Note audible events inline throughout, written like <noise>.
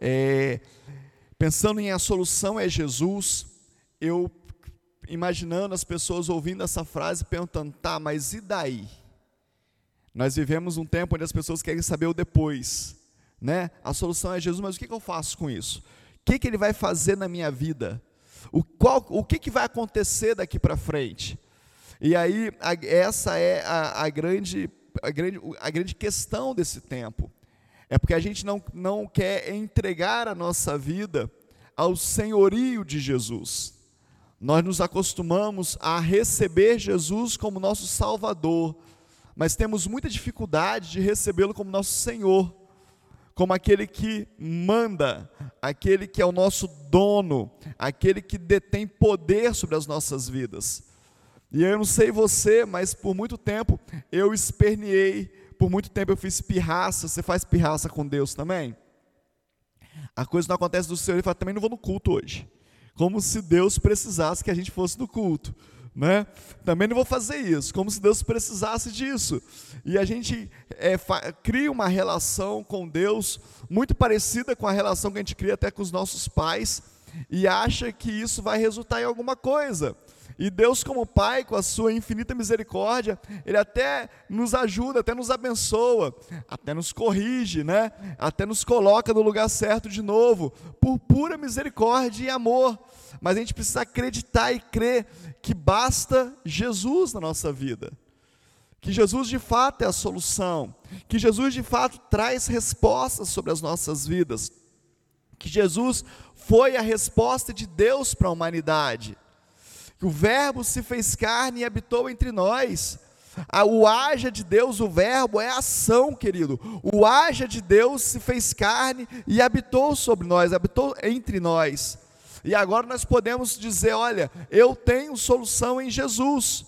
É, pensando em a solução é Jesus, eu imaginando as pessoas ouvindo essa frase perguntando, tá, mas e daí? Nós vivemos um tempo onde as pessoas querem saber o depois, né? A solução é Jesus, mas o que, que eu faço com isso? O que, que ele vai fazer na minha vida? O, qual, o que, que vai acontecer daqui para frente? E aí, a, essa é a, a, grande, a, grande, a grande questão desse tempo. É porque a gente não, não quer entregar a nossa vida ao senhorio de Jesus. Nós nos acostumamos a receber Jesus como nosso Salvador, mas temos muita dificuldade de recebê-lo como nosso Senhor como aquele que manda, aquele que é o nosso dono, aquele que detém poder sobre as nossas vidas. E eu não sei você, mas por muito tempo eu esperneei, por muito tempo eu fiz pirraça. Você faz pirraça com Deus também? A coisa não acontece do Senhor, ele fala, também não vou no culto hoje. Como se Deus precisasse que a gente fosse no culto né? Também não vou fazer isso, como se Deus precisasse disso. E a gente é, cria uma relação com Deus muito parecida com a relação que a gente cria até com os nossos pais e acha que isso vai resultar em alguma coisa. E Deus, como Pai, com a sua infinita misericórdia, Ele até nos ajuda, até nos abençoa, até nos corrige, né? até nos coloca no lugar certo de novo, por pura misericórdia e amor. Mas a gente precisa acreditar e crer que basta Jesus na nossa vida. Que Jesus de fato é a solução, que Jesus de fato traz respostas sobre as nossas vidas, que Jesus foi a resposta de Deus para a humanidade que o Verbo se fez carne e habitou entre nós. O haja de Deus, o Verbo, é ação, querido. O haja de Deus se fez carne e habitou sobre nós, habitou entre nós. E agora nós podemos dizer: olha, eu tenho solução em Jesus.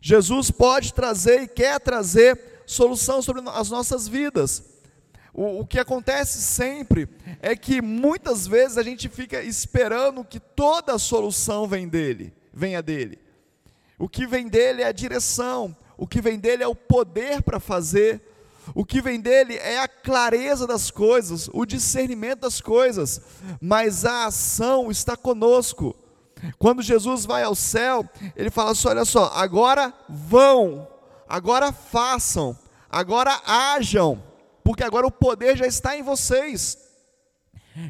Jesus pode trazer e quer trazer solução sobre as nossas vidas. O, o, que acontece sempre é que muitas vezes a gente fica esperando que toda a solução vem dele venha dele. O que vem dele é a direção, o que vem dele é o poder para fazer, o que vem dele é a clareza das coisas, o discernimento das coisas, mas a ação está conosco. Quando Jesus vai ao céu, ele fala assim: olha só, agora vão, agora façam, agora hajam, porque agora o poder já está em vocês.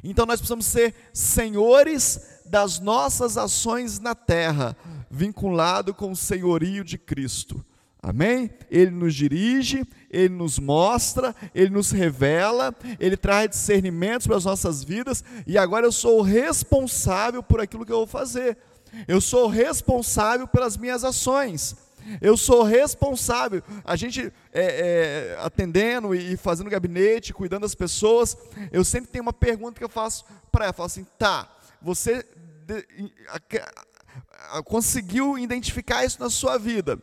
Então nós precisamos ser senhores das nossas ações na terra, vinculado com o senhorio de Cristo. Amém? Ele nos dirige, ele nos mostra, ele nos revela, ele traz discernimentos para as nossas vidas, e agora eu sou responsável por aquilo que eu vou fazer. Eu sou responsável pelas minhas ações. Eu sou responsável. A gente é, é, atendendo e fazendo gabinete, cuidando das pessoas, eu sempre tenho uma pergunta que eu faço para ela. Eu falo assim, tá, você conseguiu identificar isso na sua vida.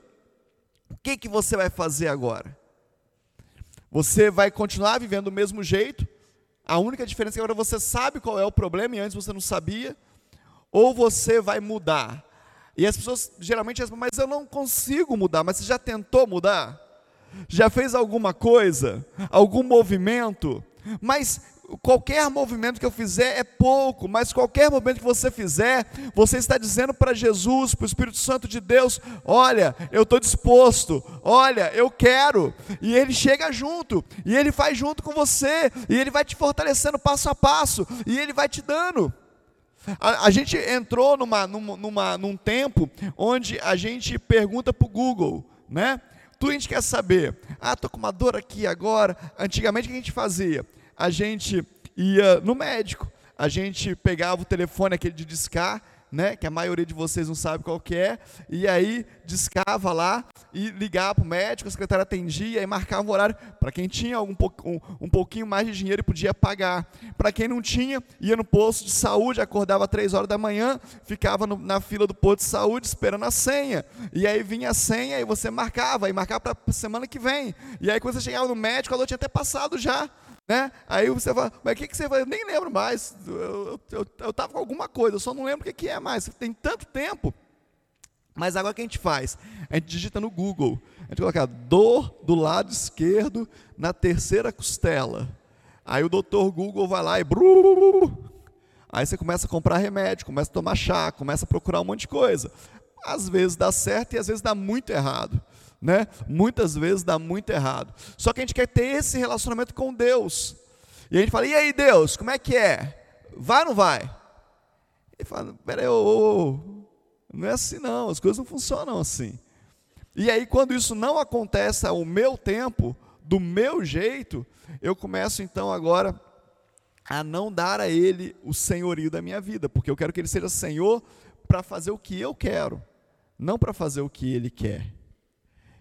O que, que você vai fazer agora? Você vai continuar vivendo do mesmo jeito? A única diferença é que agora você sabe qual é o problema e antes você não sabia? Ou você vai mudar? E as pessoas geralmente respondem, mas eu não consigo mudar. Mas você já tentou mudar? Já fez alguma coisa? Algum movimento? Mas qualquer movimento que eu fizer é pouco, mas qualquer movimento que você fizer, você está dizendo para Jesus, para o Espírito Santo de Deus: olha, eu estou disposto, olha, eu quero. E ele chega junto, e ele faz junto com você, e ele vai te fortalecendo passo a passo, e ele vai te dando. A, a gente entrou numa, numa, numa, num tempo onde a gente pergunta para o Google, né? Tudo a gente quer saber. Ah, estou com uma dor aqui agora. Antigamente o que a gente fazia? A gente ia no médico, a gente pegava o telefone, aquele de discar, né, que a maioria de vocês não sabe qual que é, e aí discava lá e ligava para o médico, a secretária atendia e marcava o horário. Para quem tinha algum, um, um pouquinho mais de dinheiro, podia pagar. Para quem não tinha, ia no posto de saúde, acordava três horas da manhã, ficava no, na fila do posto de saúde esperando a senha. E aí vinha a senha e você marcava, e marcava para semana que vem. E aí quando você chegava no médico, a noite tinha até passado já. Né? Aí você fala, mas o que, que você faz? Eu nem lembro mais. Eu estava com alguma coisa, eu só não lembro o que, que é mais. Tem tanto tempo. Mas agora o que a gente faz? A gente digita no Google. A gente coloca dor do lado esquerdo na terceira costela. Aí o doutor Google vai lá e. Aí você começa a comprar remédio, começa a tomar chá, começa a procurar um monte de coisa. Às vezes dá certo e às vezes dá muito errado. Né? Muitas vezes dá muito errado. Só que a gente quer ter esse relacionamento com Deus. E a gente fala: e aí, Deus, como é que é? Vai ou não vai? Ele fala: peraí, ô, ô, ô, não é assim não, as coisas não funcionam assim. E aí, quando isso não acontece ao meu tempo, do meu jeito, eu começo então agora a não dar a Ele o senhorio da minha vida, porque eu quero que Ele seja Senhor para fazer o que eu quero, não para fazer o que Ele quer.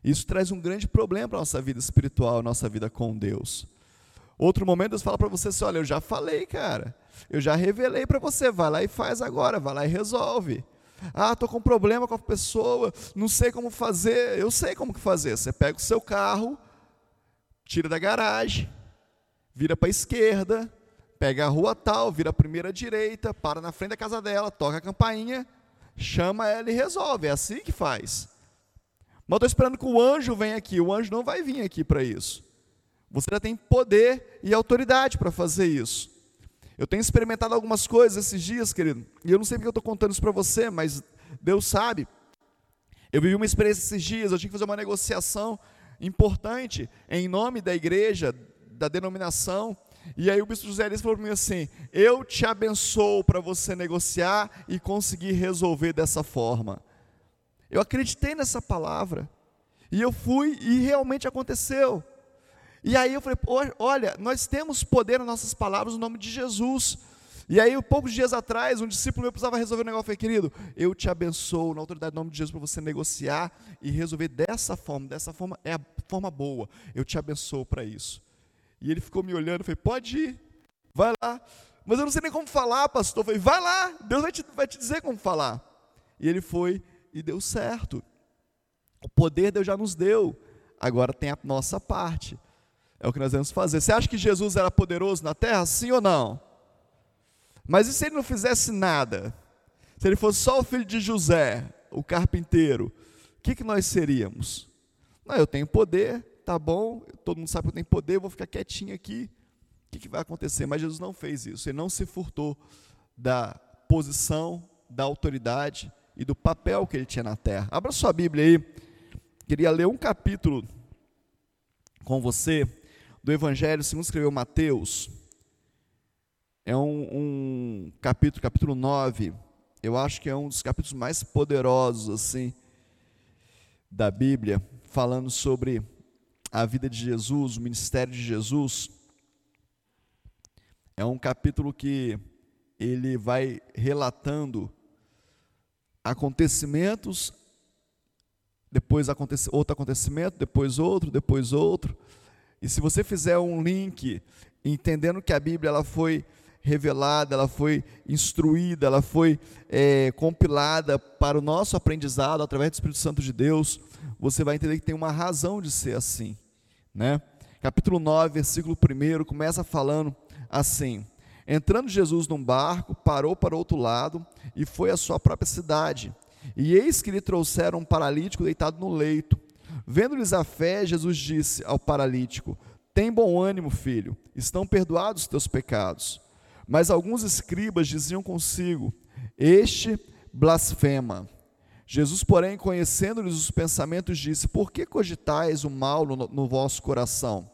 Isso traz um grande problema para a nossa vida espiritual, nossa vida com Deus. Outro momento Deus fala para você assim: olha, eu já falei, cara, eu já revelei para você, vai lá e faz agora, vai lá e resolve. Ah, estou com problema com a pessoa, não sei como fazer. Eu sei como fazer. Você pega o seu carro, tira da garagem, vira para a esquerda, pega a rua tal, vira a primeira direita, para na frente da casa dela, toca a campainha, chama ela e resolve. É assim que faz. Mas estou esperando que o anjo venha aqui. O anjo não vai vir aqui para isso. Você já tem poder e autoridade para fazer isso. Eu tenho experimentado algumas coisas esses dias, querido, e eu não sei porque eu estou contando isso para você, mas Deus sabe. Eu vivi uma experiência esses dias, eu tinha que fazer uma negociação importante em nome da igreja, da denominação, e aí o bispo José Elias falou para mim assim: Eu te abençoo para você negociar e conseguir resolver dessa forma. Eu acreditei nessa palavra, e eu fui, e realmente aconteceu. E aí eu falei, olha, nós temos poder nas nossas palavras no nome de Jesus. E aí, poucos dias atrás, um discípulo meu precisava resolver um negócio. Eu falei, querido, eu te abençoo na autoridade do nome de Jesus para você negociar e resolver dessa forma. Dessa forma é a forma boa. Eu te abençoo para isso. E ele ficou me olhando, falei, pode ir, vai lá. Mas eu não sei nem como falar, pastor. Eu falei, vai lá, Deus vai te, vai te dizer como falar. E ele foi e deu certo. O poder Deus já nos deu. Agora tem a nossa parte. É o que nós devemos fazer. Você acha que Jesus era poderoso na terra? Sim ou não? Mas e se ele não fizesse nada? Se ele fosse só o filho de José, o carpinteiro, o que, que nós seríamos? Não, eu tenho poder, tá bom, todo mundo sabe que eu tenho poder, vou ficar quietinho aqui. O que, que vai acontecer? Mas Jesus não fez isso, ele não se furtou da posição, da autoridade e do papel que ele tinha na terra. Abra sua Bíblia aí, queria ler um capítulo com você do Evangelho segundo escreveu Mateus. É um, um, capítulo, capítulo 9. Eu acho que é um dos capítulos mais poderosos, assim, da Bíblia, falando sobre a vida de Jesus, o ministério de Jesus. É um capítulo que ele vai relatando acontecimentos, depois outro acontecimento, depois outro, depois outro, e se você fizer um link, entendendo que a Bíblia ela foi revelada, ela foi instruída, ela foi é, compilada para o nosso aprendizado através do Espírito Santo de Deus, você vai entender que tem uma razão de ser assim. Né? Capítulo 9, versículo 1, começa falando assim: Entrando Jesus num barco, parou para outro lado e foi à sua própria cidade. E eis que lhe trouxeram um paralítico deitado no leito. Vendo-lhes a fé, Jesus disse ao paralítico: Tem bom ânimo, filho, estão perdoados os teus pecados. Mas alguns escribas diziam consigo: Este blasfema. Jesus, porém, conhecendo-lhes os pensamentos, disse: Por que cogitais o mal no, no vosso coração?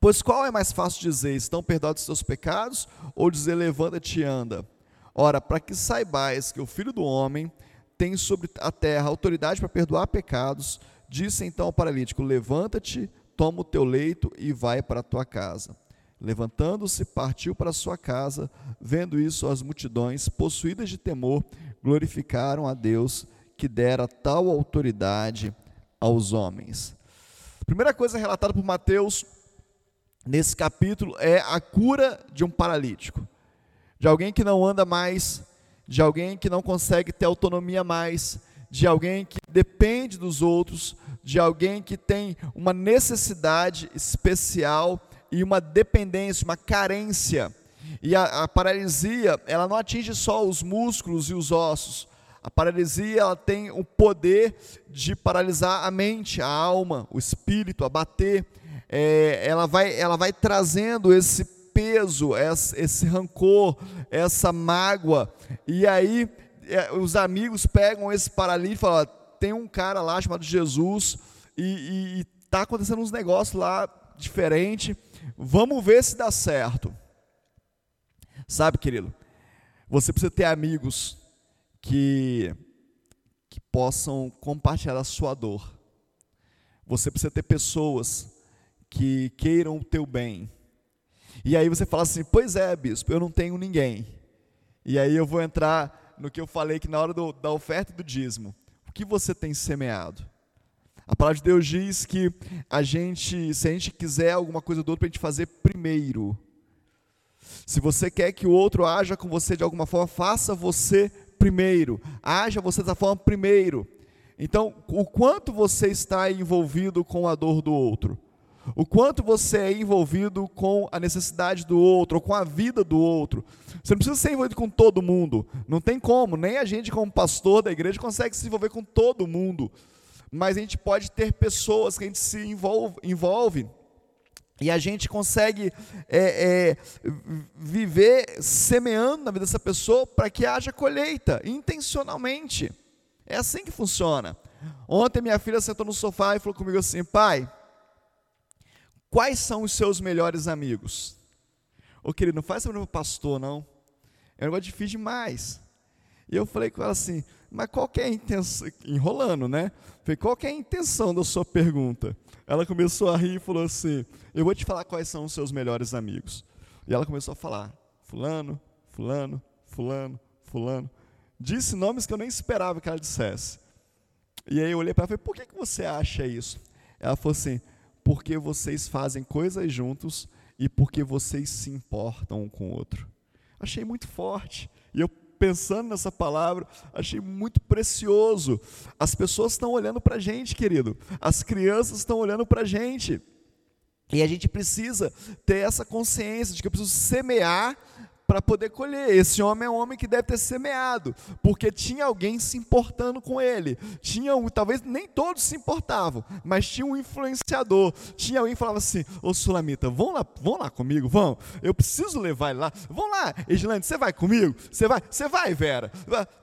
Pois qual é mais fácil dizer: Estão perdoados os teus pecados? Ou dizer: Levanta-te e anda? Ora, para que saibais que o filho do homem tem sobre a terra autoridade para perdoar pecados, Disse então ao paralítico: Levanta-te, toma o teu leito e vai para a tua casa. Levantando-se, partiu para sua casa. Vendo isso, as multidões, possuídas de temor, glorificaram a Deus que dera tal autoridade aos homens. Primeira coisa relatada por Mateus nesse capítulo é a cura de um paralítico, de alguém que não anda mais, de alguém que não consegue ter autonomia mais, de alguém que depende dos outros, de alguém que tem uma necessidade especial e uma dependência, uma carência. E a, a, paralisia, ela não atinge só os músculos e os ossos. A paralisia, ela tem o poder de paralisar a mente, a alma, o espírito, abater. É, ela, vai, ela vai trazendo esse peso, esse, esse rancor, essa mágoa, e aí é, os amigos pegam esse paralítico e falam: tem um cara lá chamado Jesus, e está acontecendo uns negócios lá diferente, vamos ver se dá certo. Sabe, querido, você precisa ter amigos que, que possam compartilhar a sua dor. Você precisa ter pessoas que queiram o teu bem. E aí você fala assim: Pois é, bispo, eu não tenho ninguém. E aí eu vou entrar no que eu falei que na hora do, da oferta do dízimo. O que você tem semeado? A palavra de Deus diz que a gente, se a gente quiser alguma coisa do outro, para a gente fazer primeiro. Se você quer que o outro haja com você de alguma forma, faça você primeiro. Haja você dessa forma primeiro. Então, o quanto você está envolvido com a dor do outro? O quanto você é envolvido com a necessidade do outro, ou com a vida do outro. Você não precisa ser envolvido com todo mundo. Não tem como. Nem a gente, como pastor da igreja, consegue se envolver com todo mundo. Mas a gente pode ter pessoas que a gente se envolve, envolve e a gente consegue é, é, viver semeando na vida dessa pessoa para que haja colheita, intencionalmente. É assim que funciona. Ontem minha filha sentou no sofá e falou comigo assim: pai, quais são os seus melhores amigos? Ô querido, não faz sobre o pastor, não. É um negócio difícil demais. E eu falei com ela assim: mas qual que é a intenção? Enrolando, né? Falei, qual que é a intenção da sua pergunta? Ela começou a rir e falou assim: Eu vou te falar quais são os seus melhores amigos. E ela começou a falar: Fulano, Fulano, Fulano, Fulano. Disse nomes que eu nem esperava que ela dissesse. E aí eu olhei para ela e falei: Por que, que você acha isso? Ela falou assim: Porque vocês fazem coisas juntos e porque vocês se importam um com o outro. Achei muito forte. E eu pensando nessa palavra, achei muito precioso. As pessoas estão olhando para a gente, querido. As crianças estão olhando para a gente. E a gente precisa ter essa consciência de que eu preciso semear para poder colher. Esse homem é um homem que deve ter semeado, porque tinha alguém se importando com ele. Tinha um, talvez nem todos se importavam, mas tinha um influenciador. Tinha alguém que falava assim: Ô Sulamita, vão lá, vão lá comigo, vão. Eu preciso levar ele lá. Vão lá, Edilane, você vai comigo? Você vai? Você vai, Vera?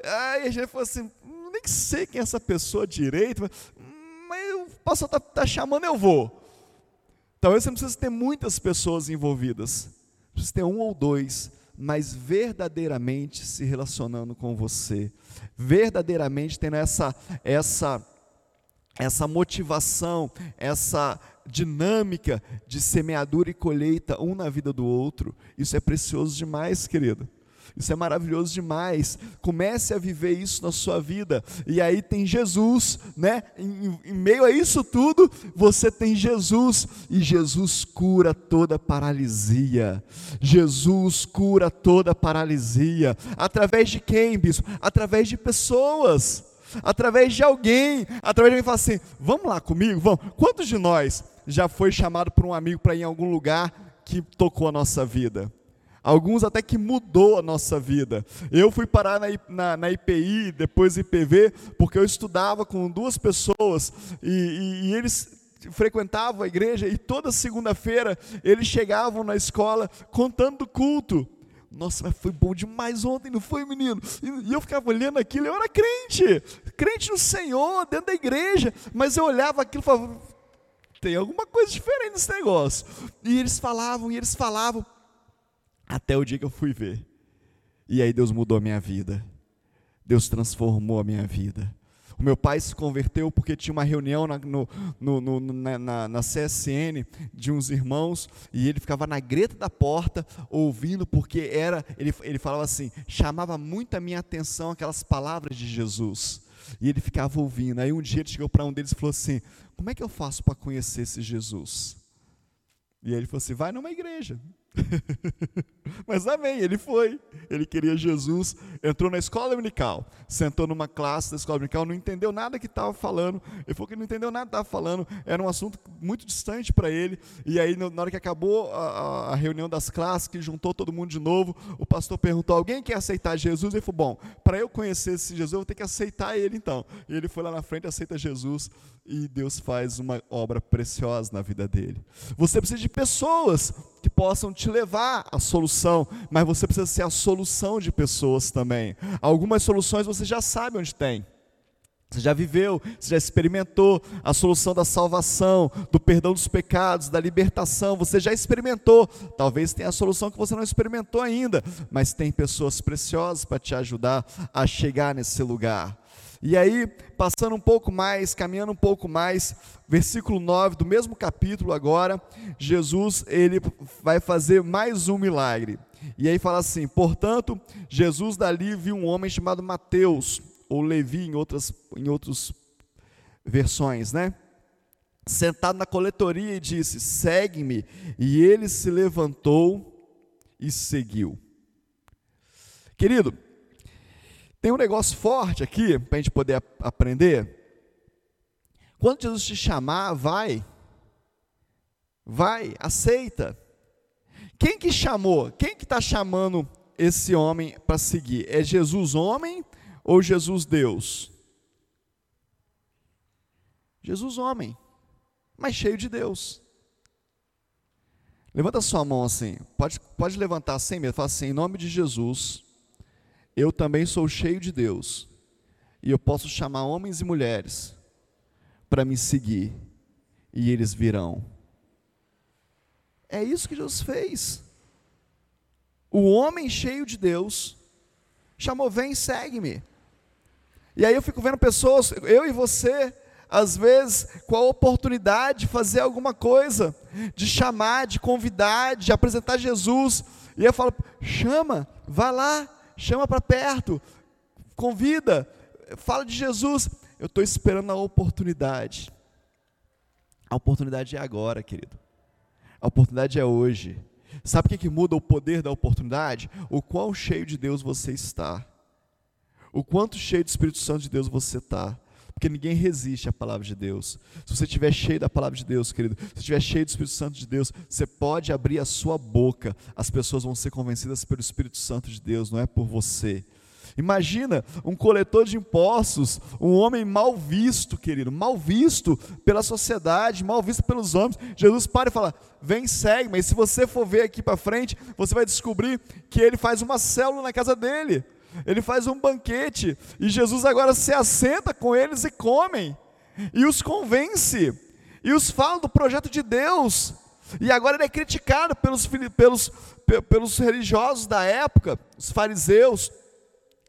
Aí a gente falou assim: nem sei quem é essa pessoa direito, mas, mas o pastor está tá chamando, eu vou. Talvez você não precise ter muitas pessoas envolvidas. Precisa ter um ou dois mas verdadeiramente se relacionando com você, verdadeiramente tendo essa essa essa motivação, essa dinâmica de semeadura e colheita um na vida do outro. Isso é precioso demais, querido. Isso é maravilhoso demais. Comece a viver isso na sua vida. E aí tem Jesus, né? Em, em, meio a isso tudo, você tem Jesus. E Jesus cura toda paralisia. Jesus cura toda paralisia. Através de quem, bispo? Através de pessoas. Através de alguém. Através de alguém que fala assim: vamos lá comigo, vamos. Quantos de nós já foi chamado por um amigo para ir em algum lugar que tocou a nossa vida? Alguns até que mudou a nossa vida. Eu fui parar na, na, na IPI, depois IPV, porque eu estudava com duas pessoas e, e, e eles frequentavam a igreja e toda segunda-feira eles chegavam na escola contando do culto. Nossa, mas foi bom demais ontem, não foi, menino? E eu ficava olhando aquilo, eu era crente, crente no Senhor, dentro da igreja, mas eu olhava aquilo e falava, tem alguma coisa diferente nesse negócio. E eles falavam, e eles falavam, até o dia que eu fui ver. E aí Deus mudou a minha vida. Deus transformou a minha vida. O meu pai se converteu porque tinha uma reunião na, no, no, no, na, na, CSN de uns irmãos e ele ficava na greta da porta ouvindo porque era, ele, ele falava assim, chamava muito a minha atenção aquelas palavras de Jesus. E ele ficava ouvindo. Aí um dia ele chegou para um deles e falou assim: Como é que eu faço para conhecer esse Jesus? E ele falou assim: Vai numa igreja. <laughs> Mas amém, ele foi. Ele queria Jesus, entrou na escola dominical, sentou numa classe da escola dominical, não entendeu nada que estava falando. Ele falou que não entendeu nada que estava falando, era um assunto muito distante para ele. E aí, na hora que acabou a, a, reunião das classes, que juntou todo mundo de novo, o pastor perguntou: Alguém quer aceitar Jesus? Ele falou: Bom, para eu conhecer esse Jesus, eu vou ter que aceitar ele então. E ele foi lá na frente, aceita Jesus, e Deus faz uma obra preciosa na vida dele. Você precisa de pessoas que possam te levar à solução, mas você precisa ser a solução de pessoas também. Algumas soluções você já sabe onde tem. Você já viveu, você já experimentou a solução da salvação, do perdão dos pecados, da libertação, você já experimentou. Talvez tenha a solução que você não experimentou ainda, mas tem pessoas preciosas para te ajudar a chegar nesse lugar. E aí, passando um pouco mais, caminhando um pouco mais, versículo 9 do mesmo capítulo agora, Jesus ele vai fazer mais um milagre. E aí fala assim: "Portanto, Jesus dali viu um homem chamado Mateus, ou Levi em outras em outras versões, né? Sentado na coletoria e disse: "Segue-me". E ele se levantou e seguiu. Querido, tem um negócio forte aqui para a gente poder aprender. Quando Jesus te chamar, vai. Vai, aceita. Quem que chamou? Quem que está chamando esse homem para seguir? É Jesus homem ou Jesus Deus? Jesus homem, mas cheio de Deus. Levanta sua mão assim, pode, pode levantar sem medo, fala assim, em nome de Jesus, eu também sou cheio de Deus, e eu posso chamar homens e mulheres para me seguir, e eles virão. É isso que Jesus fez. O homem cheio de Deus chamou: vem, segue-me. E aí eu fico vendo pessoas, eu e você, às vezes, com a oportunidade de fazer alguma coisa, de chamar, de convidar, de apresentar Jesus, e eu falo: chama, vai lá, chama para perto, convida, fala de Jesus. Eu estou esperando a oportunidade. A oportunidade é agora, querido. A oportunidade é hoje. Sabe o que, que muda o poder da oportunidade? O quão cheio de Deus você está. O quanto cheio do Espírito Santo de Deus você está. Porque ninguém resiste à palavra de Deus. Se você estiver cheio da palavra de Deus, querido, se estiver cheio do Espírito Santo de Deus, você pode abrir a sua boca, as pessoas vão ser convencidas pelo Espírito Santo de Deus, não é por você. Imagina um coletor de impostos, um homem mal visto, querido, mal visto pela sociedade, mal visto pelos homens. Jesus para e fala: Vem, segue, mas se você for ver aqui para frente, você vai descobrir que ele faz uma célula na casa dele ele faz um banquete e Jesus agora se assenta com eles e comem, e os convence, e os fala do projeto de Deus. E agora ele é criticado pelos, pelos, pelos religiosos da época, os fariseus,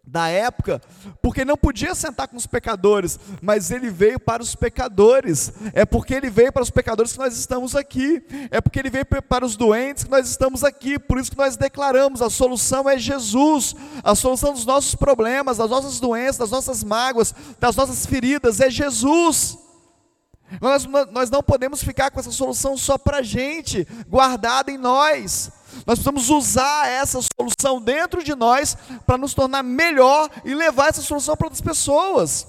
da época, porque não podia sentar com os pecadores, mas ele veio para os pecadores. É porque ele veio para os pecadores que nós estamos aqui. É porque ele veio para os doentes que nós estamos aqui. Por isso que nós declaramos: a solução é Jesus. A solução dos nossos problemas, das nossas doenças, das nossas mágoas, das nossas feridas é Jesus. Nós, nós não podemos ficar com essa solução só para a gente, guardada em nós. Nós precisamos usar essa solução dentro de nós para nos tornar melhor e levar essa solução para outras pessoas.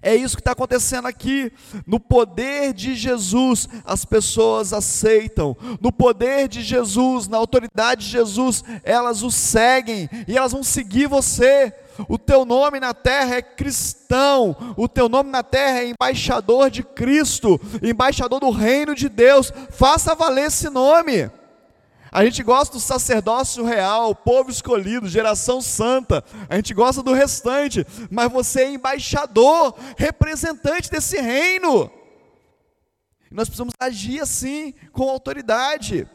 É isso que está acontecendo aqui. No poder de Jesus, as pessoas aceitam. No poder de Jesus, na autoridade de Jesus, elas o seguem e elas vão seguir você. O teu nome na terra é cristão, o teu nome na terra é embaixador de Cristo, embaixador do reino de Deus. Faça valer esse nome. A gente gosta do sacerdócio real, povo escolhido, geração santa. A gente gosta do restante, mas você é embaixador, representante desse reino. nós precisamos agir assim, com autoridade.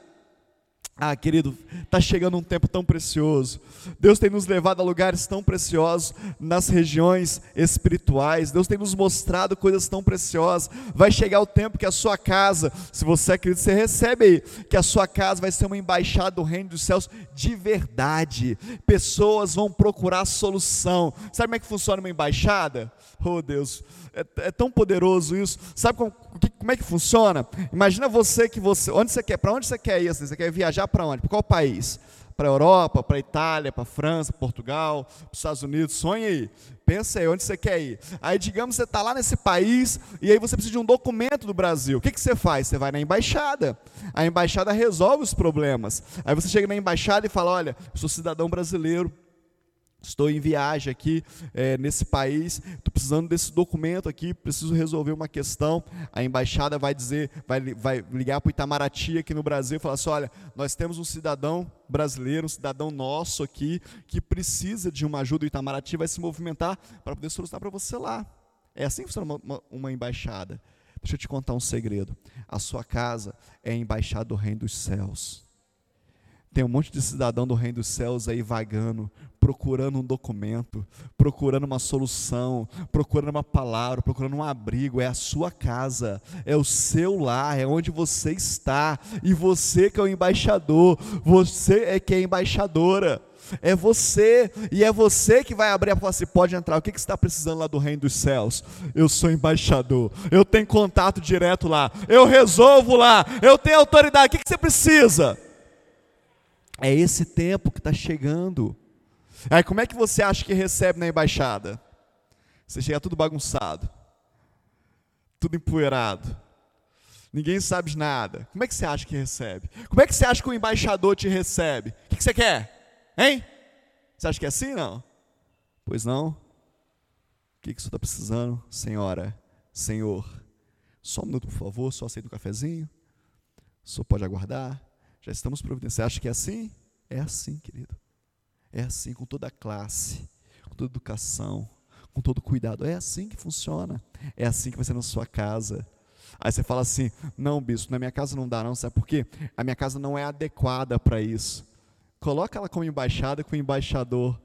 Ah, querido, está chegando um tempo tão precioso. Deus tem nos levado a lugares tão preciosos nas regiões espirituais. Deus tem nos mostrado coisas tão preciosas. Vai chegar o tempo que a sua casa, se você acredita, você recebe aí, que a sua casa vai ser uma embaixada do reino dos céus de verdade. Pessoas vão procurar solução. Sabe como é que funciona uma embaixada? Oh Deus, é, é tão poderoso isso. Sabe como, como é que funciona? Imagina você que você, onde você quer, para onde você quer ir? Assim, você quer viajar viajar para onde? Para qual país? Para a Europa, para a Itália, para a França, Portugal, para os Estados Unidos. Sonha aí. Pensa aí, onde você quer ir? Aí, digamos, você está lá nesse país e aí você precisa de um documento do Brasil. O que, que você faz? Você vai na embaixada. A embaixada resolve os problemas. Aí você chega na embaixada e fala: Olha, eu sou cidadão brasileiro, Estou em viagem aqui é, nesse país, estou precisando desse documento aqui, preciso resolver uma questão. A embaixada vai dizer, vai, vai ligar para o Itamaraty aqui no Brasil e falar assim: olha, nós temos um cidadão brasileiro, um cidadão nosso aqui, que precisa de uma ajuda. O Itamaraty vai se movimentar para poder solucionar para você lá. É assim que funciona uma, uma, embaixada. Deixa eu te contar um segredo: a sua casa é a embaixada do Reino dos Céus. Tem um monte de cidadão do reino dos céus aí vagando, procurando um documento, procurando uma solução, procurando uma palavra, procurando um abrigo. É a sua casa, é o seu lar, é onde você está. E você que é o embaixador, você é que é embaixadora. É você, e é você que vai abrir a porta. Você pode entrar. O que, que você está precisando lá do reino dos céus? Eu sou embaixador, eu tenho contato direto lá, eu resolvo lá, eu tenho autoridade. O que, que você precisa? É esse tempo que está chegando. Aí como é que você acha que recebe na embaixada? Você chega tudo bagunçado, tudo empoeirado, ninguém sabe de nada. Como é que você acha que recebe? Como é que você acha que o embaixador te recebe? O que, você quer? Hein? Você acha que é assim não? Pois não. O que, que você está precisando, senhora, senhor? Só um minuto, por favor, só aceita um cafezinho. Senhor pode aguardar? Já estamos providenciando. Você acha que é assim? É assim, querido. É assim, com toda a classe, com toda a educação, com todo cuidado. É assim que funciona. É assim que vai ser na sua casa. Aí você fala assim: não, bispo, na minha casa não dá, não. Sabe por quê? A minha casa não é adequada para isso. Coloca ela como embaixada com o embaixador,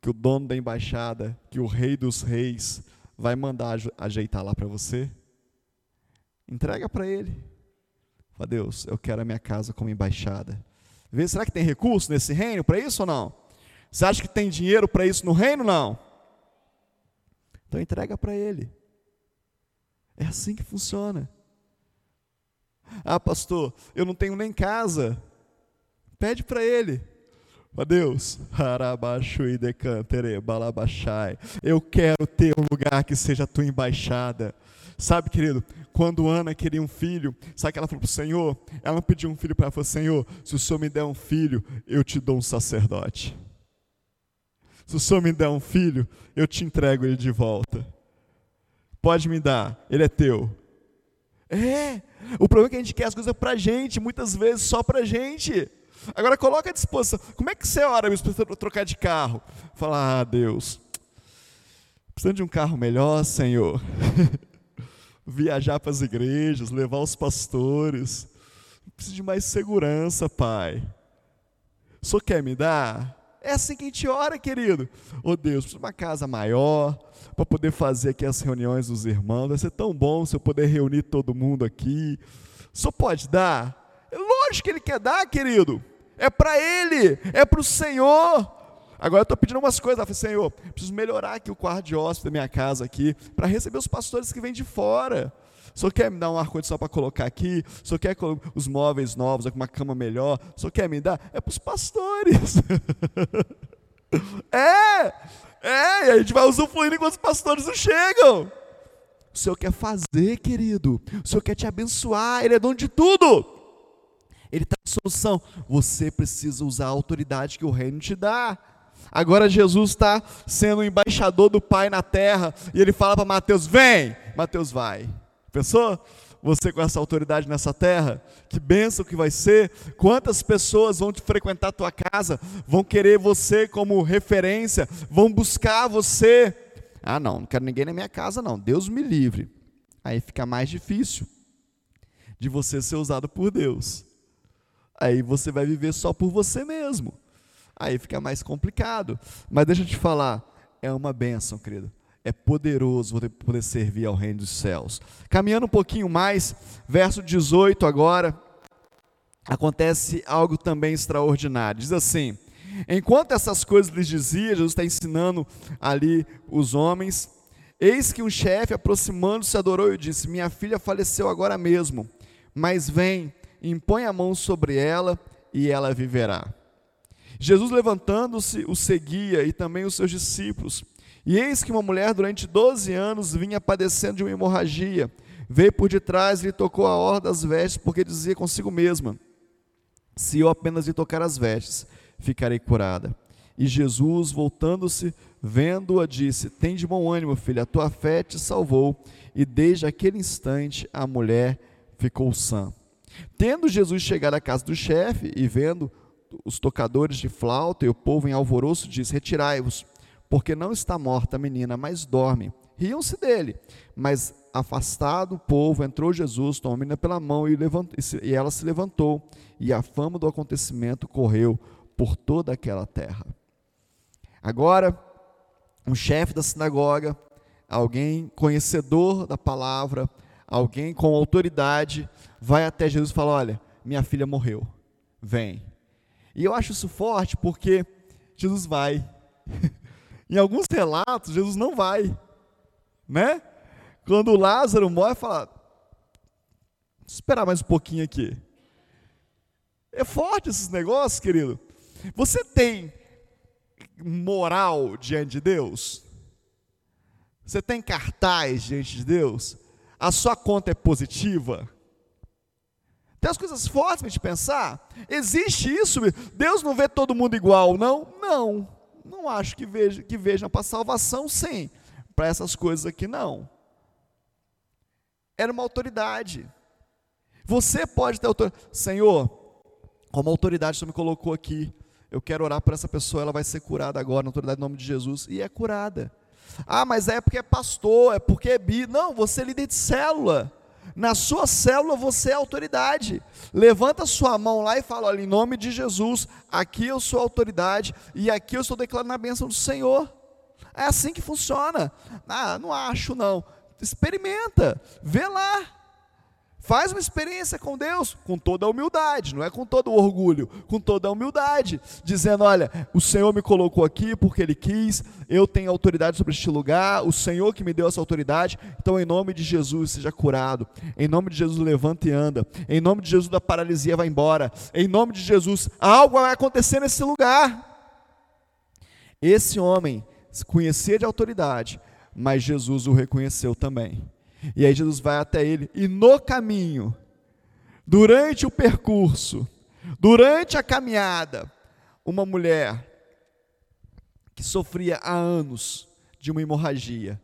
que o dono da embaixada, que o rei dos reis vai mandar ajeitar lá para você. Entrega para ele. Fala, Deus, eu quero a minha casa como embaixada. Vê, será que tem recurso nesse reino para isso ou não? Você acha que tem dinheiro para isso no reino? Não. Então entrega para ele. É assim que funciona. Ah, pastor, eu não tenho nem casa. Pede para ele. Ó Deus, eu quero ter um lugar que seja a tua embaixada. Sabe, querido, quando Ana queria um filho, sabe que ela falou para o Senhor? Ela não pediu um filho para ela, falou: Senhor, se o Senhor me der um filho, eu te dou um sacerdote. Se o Senhor me der um filho, eu te entrego ele de volta. Pode me dar, ele é teu. É, o problema é que a gente quer as coisas para a gente, muitas vezes só para a gente. Agora coloca à disposição. Como é que você ora para trocar de carro? Fala, ah, Deus, precisando de um carro melhor, Senhor. <laughs> viajar para as igrejas, levar os pastores. Preciso de mais segurança, Pai. Senhor quer me dar? É assim que a gente ora, querido. Oh Deus, preciso de uma casa maior para poder fazer aqui as reuniões dos irmãos. Vai ser tão bom se eu poder reunir todo mundo aqui. Senhor pode dar? É lógico que Ele quer dar, querido. É para Ele, é para o Senhor. Agora eu estou pedindo umas coisas. Eu falei, Senhor, preciso melhorar aqui o quarto de hóspede da minha casa aqui, para receber os pastores que vêm de fora. O senhor quer me dar um ar-condicionado para colocar aqui? O senhor quer os móveis novos, uma cama melhor? O senhor quer me dar? É para os pastores. <laughs> é, é, e a gente vai usufruindo enquanto os pastores não chegam. O Senhor quer fazer, querido. O Senhor quer te abençoar. Ele é dono de tudo. Ele está em solução. Você precisa usar a autoridade que o reino te dá. Agora Jesus está sendo embaixador do Pai na terra e ele fala para Mateus: Vem! Mateus vai. Pensou? Você com essa autoridade nessa terra? Que benção que vai ser! Quantas pessoas vão te frequentar a tua casa, vão querer você como referência, vão buscar você. Ah, não, não quero ninguém na minha casa, não. Deus me livre. Aí fica mais difícil de você ser usado por Deus. Aí você vai viver só por você mesmo aí fica mais complicado. Mas deixa eu te falar, é uma bênção, querido. É poderoso você poder servir ao reino dos céus. Caminhando um pouquinho mais, verso 18 agora, acontece algo também extraordinário. Diz assim: Enquanto essas coisas lhes dizia, Jesus está ensinando ali os homens, eis que um chefe, aproximando-se, adorou e disse: Minha filha faleceu agora mesmo, mas vem, impõe a mão sobre ela e ela viverá. Jesus, levantando-se, o seguia e também os seus discípulos. E eis que uma mulher, durante doze anos, vinha padecendo de uma hemorragia. Veio por detrás e lhe tocou a orla das vestes, porque dizia consigo mesma: Se eu apenas lhe tocar as vestes, ficarei curada. E Jesus, voltando-se, vendo-a, disse: Tem de bom ânimo, filha, a tua fé te salvou. E desde aquele instante a mulher ficou sã. Tendo Jesus chegado à casa do chefe e vendo os tocadores de flauta e o povo em alvoroço, disse: Retirai-vos, porque não está morta a menina, mas dorme. Riam-se dele, mas afastado o povo, entrou Jesus, tomou a menina pela mão e, levantou, e ela se levantou, e a fama do acontecimento correu por toda aquela terra. Agora, um chefe da sinagoga, alguém conhecedor da palavra, alguém com autoridade, vai até Jesus e fala: Olha, minha filha morreu, vem. E eu acho isso forte porque Jesus vai. <laughs> em alguns relatos, Jesus não vai, né? Quando Lázaro morre, fala: esperar mais um pouquinho aqui. É forte esses negócios, querido. Você tem moral diante de Deus? Você tem cartaz diante de Deus? A sua conta é positiva? Tem as coisas fortes para a gente pensar? Existe isso? Deus não vê todo mundo igual, não? Não. Não acho que veja, que vejam para salvação, sim. Para essas coisas aqui, não. Era uma autoridade. Você pode ter autoridade. Senhor, como autoridade, você me colocou aqui eu quero orar por essa pessoa, ela vai ser curada agora, na autoridade do nome de Jesus, e é curada. Ah, mas é porque é pastor, é porque é bi. Não, você é líder de célula. Na sua célula você é autoridade. Levanta sua mão lá e fala: olha, em nome de Jesus, aqui eu sou autoridade e aqui eu estou declarando a bênção do Senhor. É assim que funciona. Ah, não acho não. Experimenta, vê lá. Faz uma experiência com Deus com toda a humildade, não é com todo o orgulho, com toda a humildade, dizendo: Olha, o Senhor me colocou aqui porque Ele quis, eu tenho autoridade sobre este lugar, o Senhor que me deu essa autoridade, então em nome de Jesus seja curado, em nome de Jesus levanta e anda, em nome de Jesus da paralisia vai embora, em nome de Jesus algo vai acontecer nesse lugar. Esse homem conhecia de autoridade, mas Jesus o reconheceu também. E aí Jesus vai até ele, e no caminho, durante o percurso, durante a caminhada, uma mulher que sofria há anos de uma hemorragia,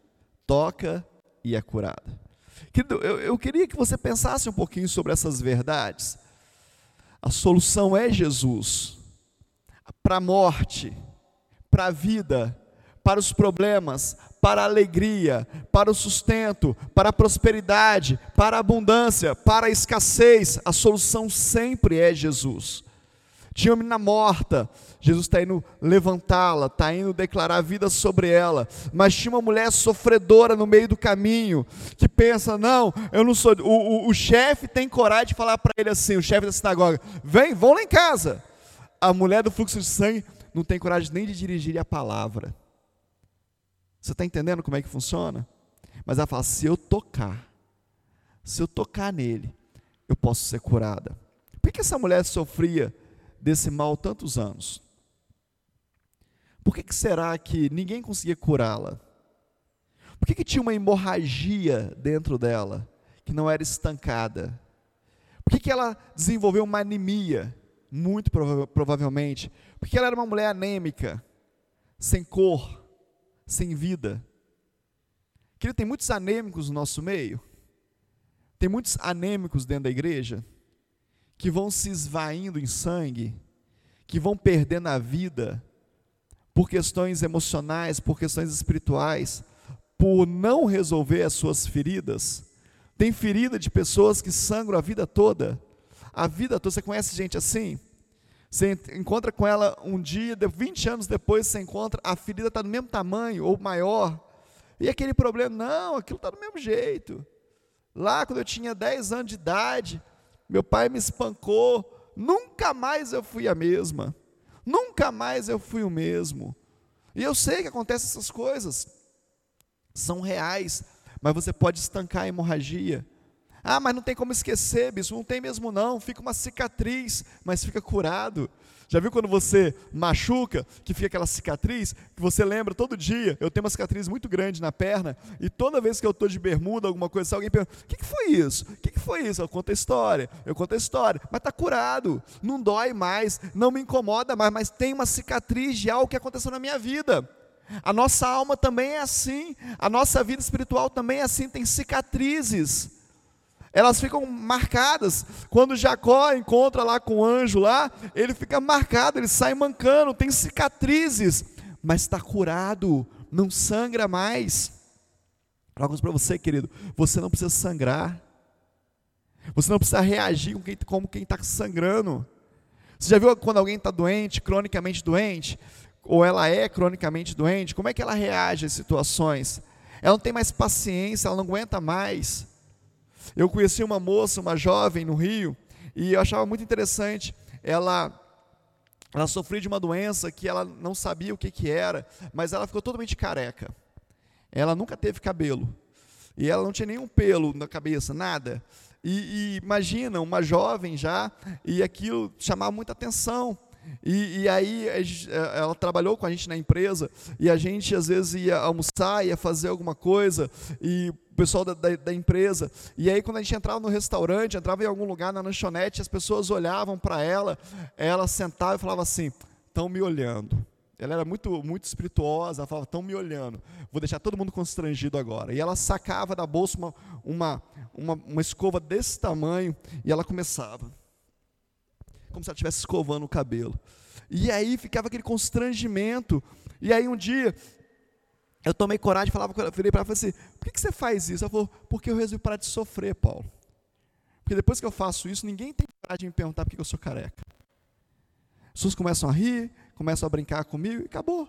toca e é curada. Querido, eu, eu queria que você pensasse um pouquinho sobre essas verdades. A solução é Jesus. Para a morte, para a vida, para os problemas, para a alegria, para o sustento, para a prosperidade, para a abundância, para a escassez. A solução sempre é Jesus. Tinha uma menina morta, Jesus está indo levantá-la, está indo declarar vida sobre ela. Mas tinha uma mulher sofredora no meio do caminho, que pensa: não, eu não sou. O, o, o chefe tem coragem de falar para ele assim: o chefe da sinagoga, vem, vão lá em casa. A mulher do fluxo de sangue não tem coragem nem de dirigir a palavra. Você está entendendo como é que funciona? Mas ela fala: se eu tocar, se eu tocar nele, eu posso ser curada. Por que essa mulher sofria desse mal tantos anos? Por que, que será que ninguém conseguia curá-la? Por que, que tinha uma hemorragia dentro dela que não era estancada? Por que, que ela desenvolveu uma anemia? Muito prova provavelmente. Porque ela era uma mulher anêmica, sem cor, sem vida. Querido, tem muitos anêmicos no nosso meio. Tem muitos anêmicos dentro da igreja que vão se esvaindo em sangue, que vão perdendo a vida por questões emocionais, por questões espirituais, por não resolver as suas feridas. Tem ferida de pessoas que sangram a vida toda. A vida toda, você conhece gente assim? Você encontra com ela um dia, 20 anos depois você encontra, a ferida está do mesmo tamanho ou maior. E aquele problema, não, aquilo está do mesmo jeito. Lá quando eu tinha 10 anos de idade, meu pai me espancou, nunca mais eu fui a mesma. Nunca mais eu fui o mesmo. E eu sei que acontecem essas coisas. São reais, mas você pode estancar a hemorragia. Ah, mas não tem como esquecer, bispo, não tem mesmo não, fica uma cicatriz, mas fica curado. Já viu quando você machuca, que fica aquela cicatriz, que você lembra todo dia? Eu tenho uma cicatriz muito grande na perna, e toda vez que eu estou de bermuda, alguma coisa, alguém pergunta: o que, que foi isso? O que, que foi isso? Eu conto a história, eu conto a história, mas está curado, não dói mais, não me incomoda mais, mas tem uma cicatriz de algo que aconteceu na minha vida. A nossa alma também é assim, a nossa vida espiritual também é assim, tem cicatrizes elas ficam marcadas. Quando Jacó encontra lá com o anjo lá, ele fica marcado, ele sai mancando, tem cicatrizes, mas está curado, não sangra mais. Falar para você, querido, você não precisa sangrar. Você não precisa reagir como quem está sangrando. Você já viu quando alguém está doente, cronicamente doente, ou ela é cronicamente doente, como é que ela reage às situações? Ela não tem mais paciência, ela não aguenta mais. Eu conheci uma moça, uma jovem no Rio, e eu achava muito interessante. Ela ela sofria de uma doença que ela não sabia o que, que era, mas ela ficou totalmente careca. Ela nunca teve cabelo. E ela não tinha nenhum pelo na cabeça, nada. E, e imagina, uma jovem já, e aquilo chamava muita atenção. E, e, aí ela trabalhou com a gente na empresa e a gente às vezes ia almoçar, ia fazer alguma coisa e pessoal da, da, da, empresa. E aí, quando a gente entrava no restaurante, entrava em algum lugar na lanchonete, as pessoas olhavam para ela, ela sentava e falava assim: estão me olhando. Ela era muito, muito espirituosa, ela falava: estão me olhando, vou deixar todo mundo constrangido agora. E ela sacava da bolsa uma, uma, uma escova desse tamanho e ela começava, como se ela estivesse escovando o cabelo. E aí ficava aquele constrangimento. E aí um dia eu tomei coragem e falava, virei para ela e falei assim: por que, que você faz isso? Ela falou: porque eu resolvi parar de sofrer, Paulo. Porque depois que eu faço isso, ninguém tem coragem de me perguntar por que eu sou careca. As pessoas começam a rir, começam a brincar comigo e acabou.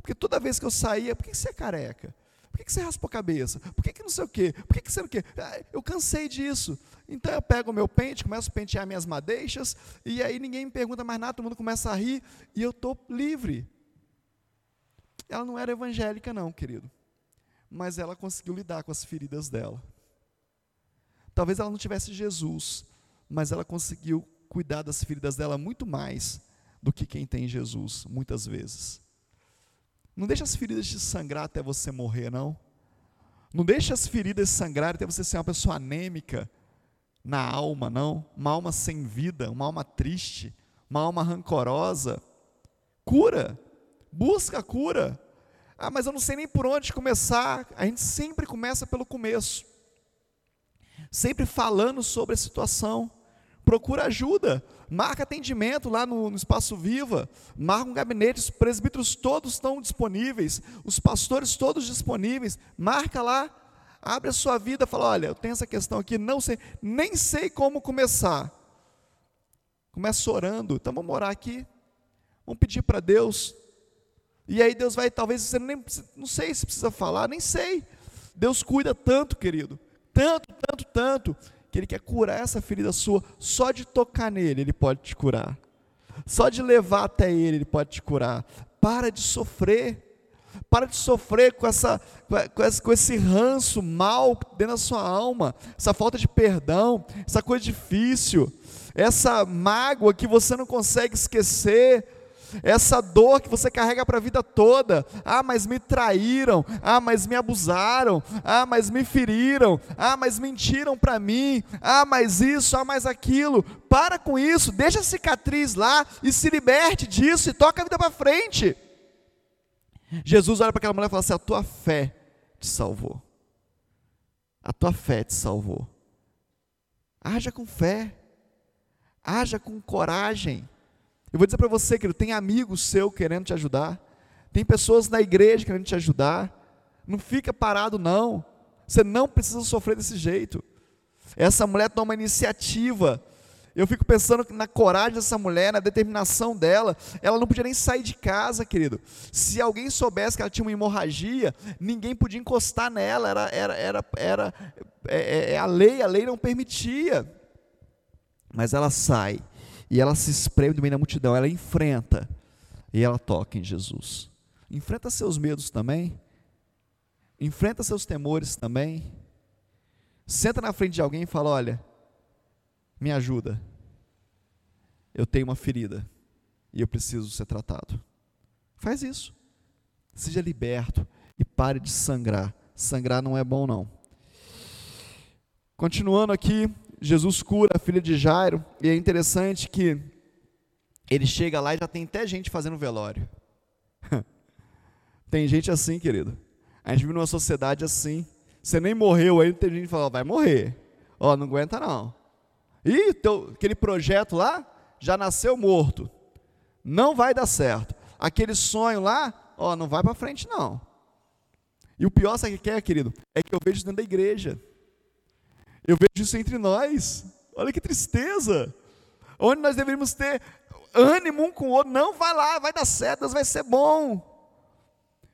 Porque toda vez que eu saía, por que você é careca? Por que você raspou a cabeça? Por que, que não sei o quê? Por que, que sei o quê? Ah, eu cansei disso. Então eu pego o meu pente, começo a pentear minhas madeixas, e aí ninguém me pergunta mais nada, todo mundo começa a rir, e eu estou livre. Ela não era evangélica, não, querido. Mas ela conseguiu lidar com as feridas dela. Talvez ela não tivesse Jesus, mas ela conseguiu cuidar das feridas dela muito mais do que quem tem Jesus, muitas vezes. Não deixa as feridas te sangrar até você morrer, não. Não deixa as feridas sangrar até você ser uma pessoa anêmica na alma, não. Uma alma sem vida, uma alma triste, uma alma rancorosa. Cura busca a cura. Ah, mas eu não sei nem por onde começar. A gente sempre começa pelo começo. Sempre falando sobre a situação. Procura ajuda. Marca atendimento lá no, no Espaço Viva. Marca um gabinete. Os presbíteros todos estão disponíveis. Os pastores todos disponíveis. Marca lá. Abre a sua vida. Fala: olha, eu tenho essa questão aqui. Não sei, nem sei como começar. Começa orando. Então vamos orar aqui. Vamos pedir para Deus e aí Deus vai, talvez você nem, não sei se precisa falar, nem sei. Deus cuida tanto, querido, tanto, tanto, tanto, que Ele quer curar essa ferida sua. Só de tocar nele, Ele pode te curar. Só de levar até Ele, Ele pode te curar. Para de sofrer. Para de sofrer com, essa, com, esse, ranço mal dentro da sua alma, essa falta de perdão, essa coisa difícil, essa mágoa que você não consegue esquecer essa dor que você carrega para a vida toda. Ah, mas me traíram. Ah, mas me abusaram. Ah, mas me feriram. Ah, mas mentiram para mim. Ah, mas isso, ah, mas aquilo. Para com isso, deixa a cicatriz lá e se liberte disso e toca a vida para frente. Jesus olha para aquela mulher e fala assim: A tua fé te salvou. A tua fé te salvou. Haja com fé. Haja com coragem. Eu vou dizer para você, querido, tem amigos seu querendo te ajudar, tem pessoas na igreja querendo te ajudar. Não fica parado, não. Você não precisa sofrer desse jeito. Essa mulher toma iniciativa. Eu fico pensando na coragem dessa mulher, na determinação dela. Ela não podia nem sair de casa, querido. Se alguém soubesse que ela tinha uma hemorragia, ninguém podia encostar nela. Era, era, era, era é, é, é a lei, a lei não permitia. Mas ela sai e ela se espreme do meio da multidão, ela enfrenta e ela toca em Jesus. Enfrenta seus medos também, enfrenta seus temores também. Senta na frente de alguém e fala: Olha, me ajuda. Eu tenho uma ferida e eu preciso ser tratado. Faz isso. Seja liberto e pare de sangrar. Sangrar não é bom, não. Continuando aqui, Jesus cura a filha de Jairo, e é interessante que ele chega lá e já tem até gente fazendo velório. <laughs> tem gente assim, querido. A gente vive numa sociedade assim. Você nem morreu aí, tem gente que fala, vai morrer. Ó, não aguenta não. E teu, aquele projeto lá já nasceu morto. Não vai dar certo. Aquele sonho lá, ó, não vai para frente não. E o pior, sabe o que é, querido? É que eu vejo dentro da igreja. Eu vejo isso entre nós. Olha que tristeza. Onde nós deveríamos ter ânimo um com o outro. Não, vai lá, vai dar certo, vai ser bom.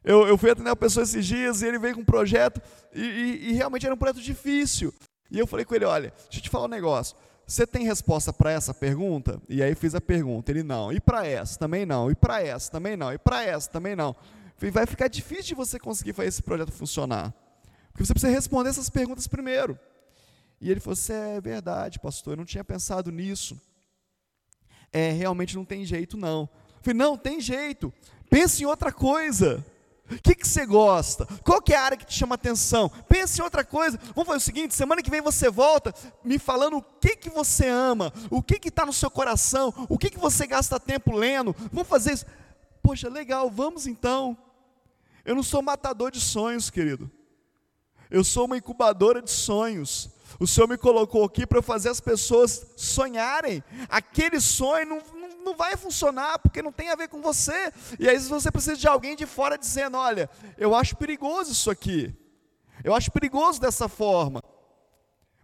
Eu, eu fui atender uma pessoa esses dias e ele veio com um projeto e, e, e realmente era um projeto difícil. E eu falei com ele: olha, deixa eu te falar um negócio. Você tem resposta para essa pergunta? E aí fiz a pergunta. Ele não. E para essa? Também não. E para essa? Também não. E para essa? Também não. Falei, vai ficar difícil de você conseguir fazer esse projeto funcionar. Porque você precisa responder essas perguntas primeiro. E ele falou: Você é verdade, pastor, eu não tinha pensado nisso. É, realmente não tem jeito, não. Eu falei: Não, tem jeito. Pense em outra coisa. O que, que você gosta? Qual que é a área que te chama atenção? Pense em outra coisa. Vamos fazer o seguinte: semana que vem você volta me falando o que, que você ama, o que está no seu coração, o que, que você gasta tempo lendo. Vamos fazer isso. Poxa, legal, vamos então. Eu não sou matador de sonhos, querido. Eu sou uma incubadora de sonhos. O Senhor me colocou aqui para fazer as pessoas sonharem. Aquele sonho não, não, não, vai funcionar porque não tem a ver com você. E aí você precisa de alguém de fora dizendo: olha, eu acho perigoso isso aqui. Eu acho perigoso dessa forma.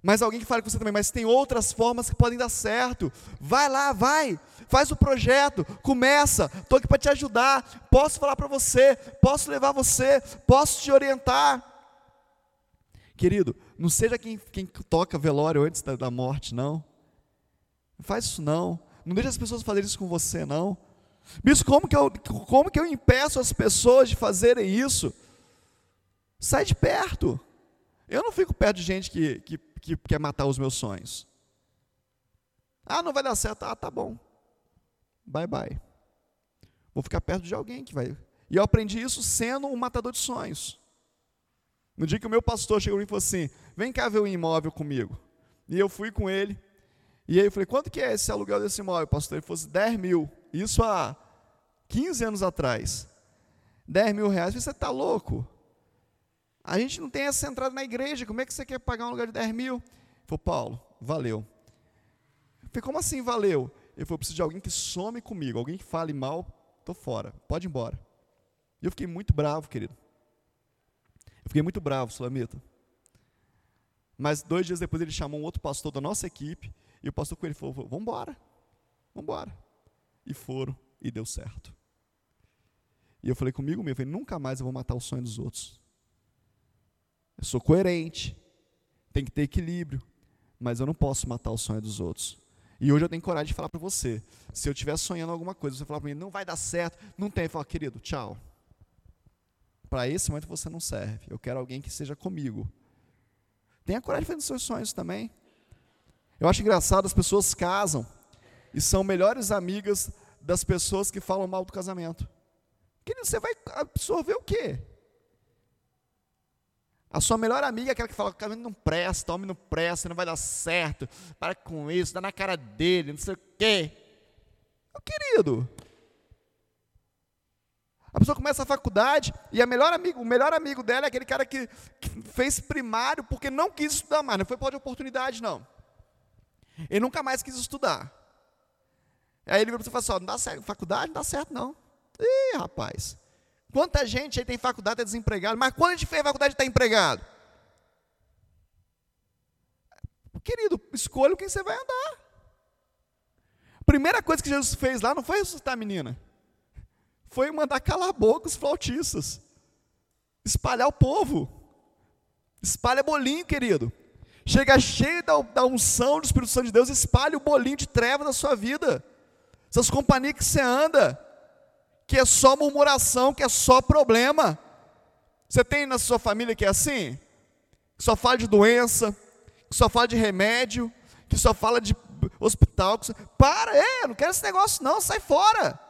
Mas alguém que fale com você também, mas tem outras formas que podem dar certo. Vai lá, vai, faz o projeto, começa. Estou aqui para te ajudar. Posso falar para você, posso levar você, posso te orientar. Querido, não seja quem, quem toca velório antes da, da morte, não. Não faz isso não. Não deixe as pessoas fazerem isso com você, não. Bispo, como que eu, como que eu impeço as pessoas de fazerem isso? Sai de perto. Eu não fico perto de gente que, que, que quer matar os meus sonhos. Ah, não vai dar certo. Ah, tá bom. Bye, bye. Vou ficar perto de alguém que vai. E eu aprendi isso sendo um matador de sonhos. No dia que o meu pastor chegou e falou assim: Vem cá ver o imóvel comigo. E eu fui com ele. E aí eu falei: Quanto que é esse aluguel desse imóvel, pastor? Ele fosse 10 mil. Isso há 15 anos atrás. 10 mil reais. Você está louco? A gente não tem essa entrada na igreja. Como é que você quer pagar um lugar de 10 mil? Ele falou: Paulo, valeu. Eu falei: Como assim valeu? Ele falou: Preciso de alguém que some comigo. Alguém que fale mal, estou fora. Pode ir embora. E eu fiquei muito bravo, querido. Eu fiquei muito bravo, Sulamita. Mas dois dias depois ele chamou um outro pastor da nossa equipe e o pastor com ele falou: Vamos embora, vamos embora. E foram e deu certo. E eu falei comigo mesmo: Nunca mais eu vou matar o sonho dos outros. Eu sou coerente, tem que ter equilíbrio, mas eu não posso matar o sonho dos outros. E hoje eu tenho coragem de falar para você: se eu estiver sonhando alguma coisa, você falar para mim, não vai dar certo, não tem, eu falo, querido, tchau para esse momento você não serve. Eu quero alguém que seja comigo. Tenha coragem de fazer seus sonhos também. Eu acho engraçado, as pessoas casam e são melhores amigas das pessoas que falam mal do casamento. Querido, você vai absorver o quê? A sua melhor amiga é aquela que fala casamento não presta, homem não presta, não vai dar certo, para com isso, dá na cara dele, não sei o quê. Meu querido, a pessoa começa a faculdade e a melhor amigo, o melhor amigo dela é aquele cara que, que fez primário porque não quis estudar mais, não foi por de oportunidade, não. Ele nunca mais quis estudar. Aí ele vira para você e fala assim, não dá certo, faculdade não dá certo não. Ih, rapaz, quanta gente aí tem faculdade, é desempregado, mas quando a gente fez faculdade está empregado? Querido, escolha quem você vai andar. Primeira coisa que Jesus fez lá não foi ressuscitar a menina foi mandar calar a boca os flautistas, espalhar o povo, espalha bolinho, querido. Chega cheio da, da unção do Espírito Santo de Deus, espalha o bolinho de treva da sua vida. Essas companhias que você anda, que é só murmuração, que é só problema. Você tem na sua família que é assim? Que só fala de doença, que só fala de remédio, que só fala de hospital. Para, é, não quero esse negócio não, sai fora.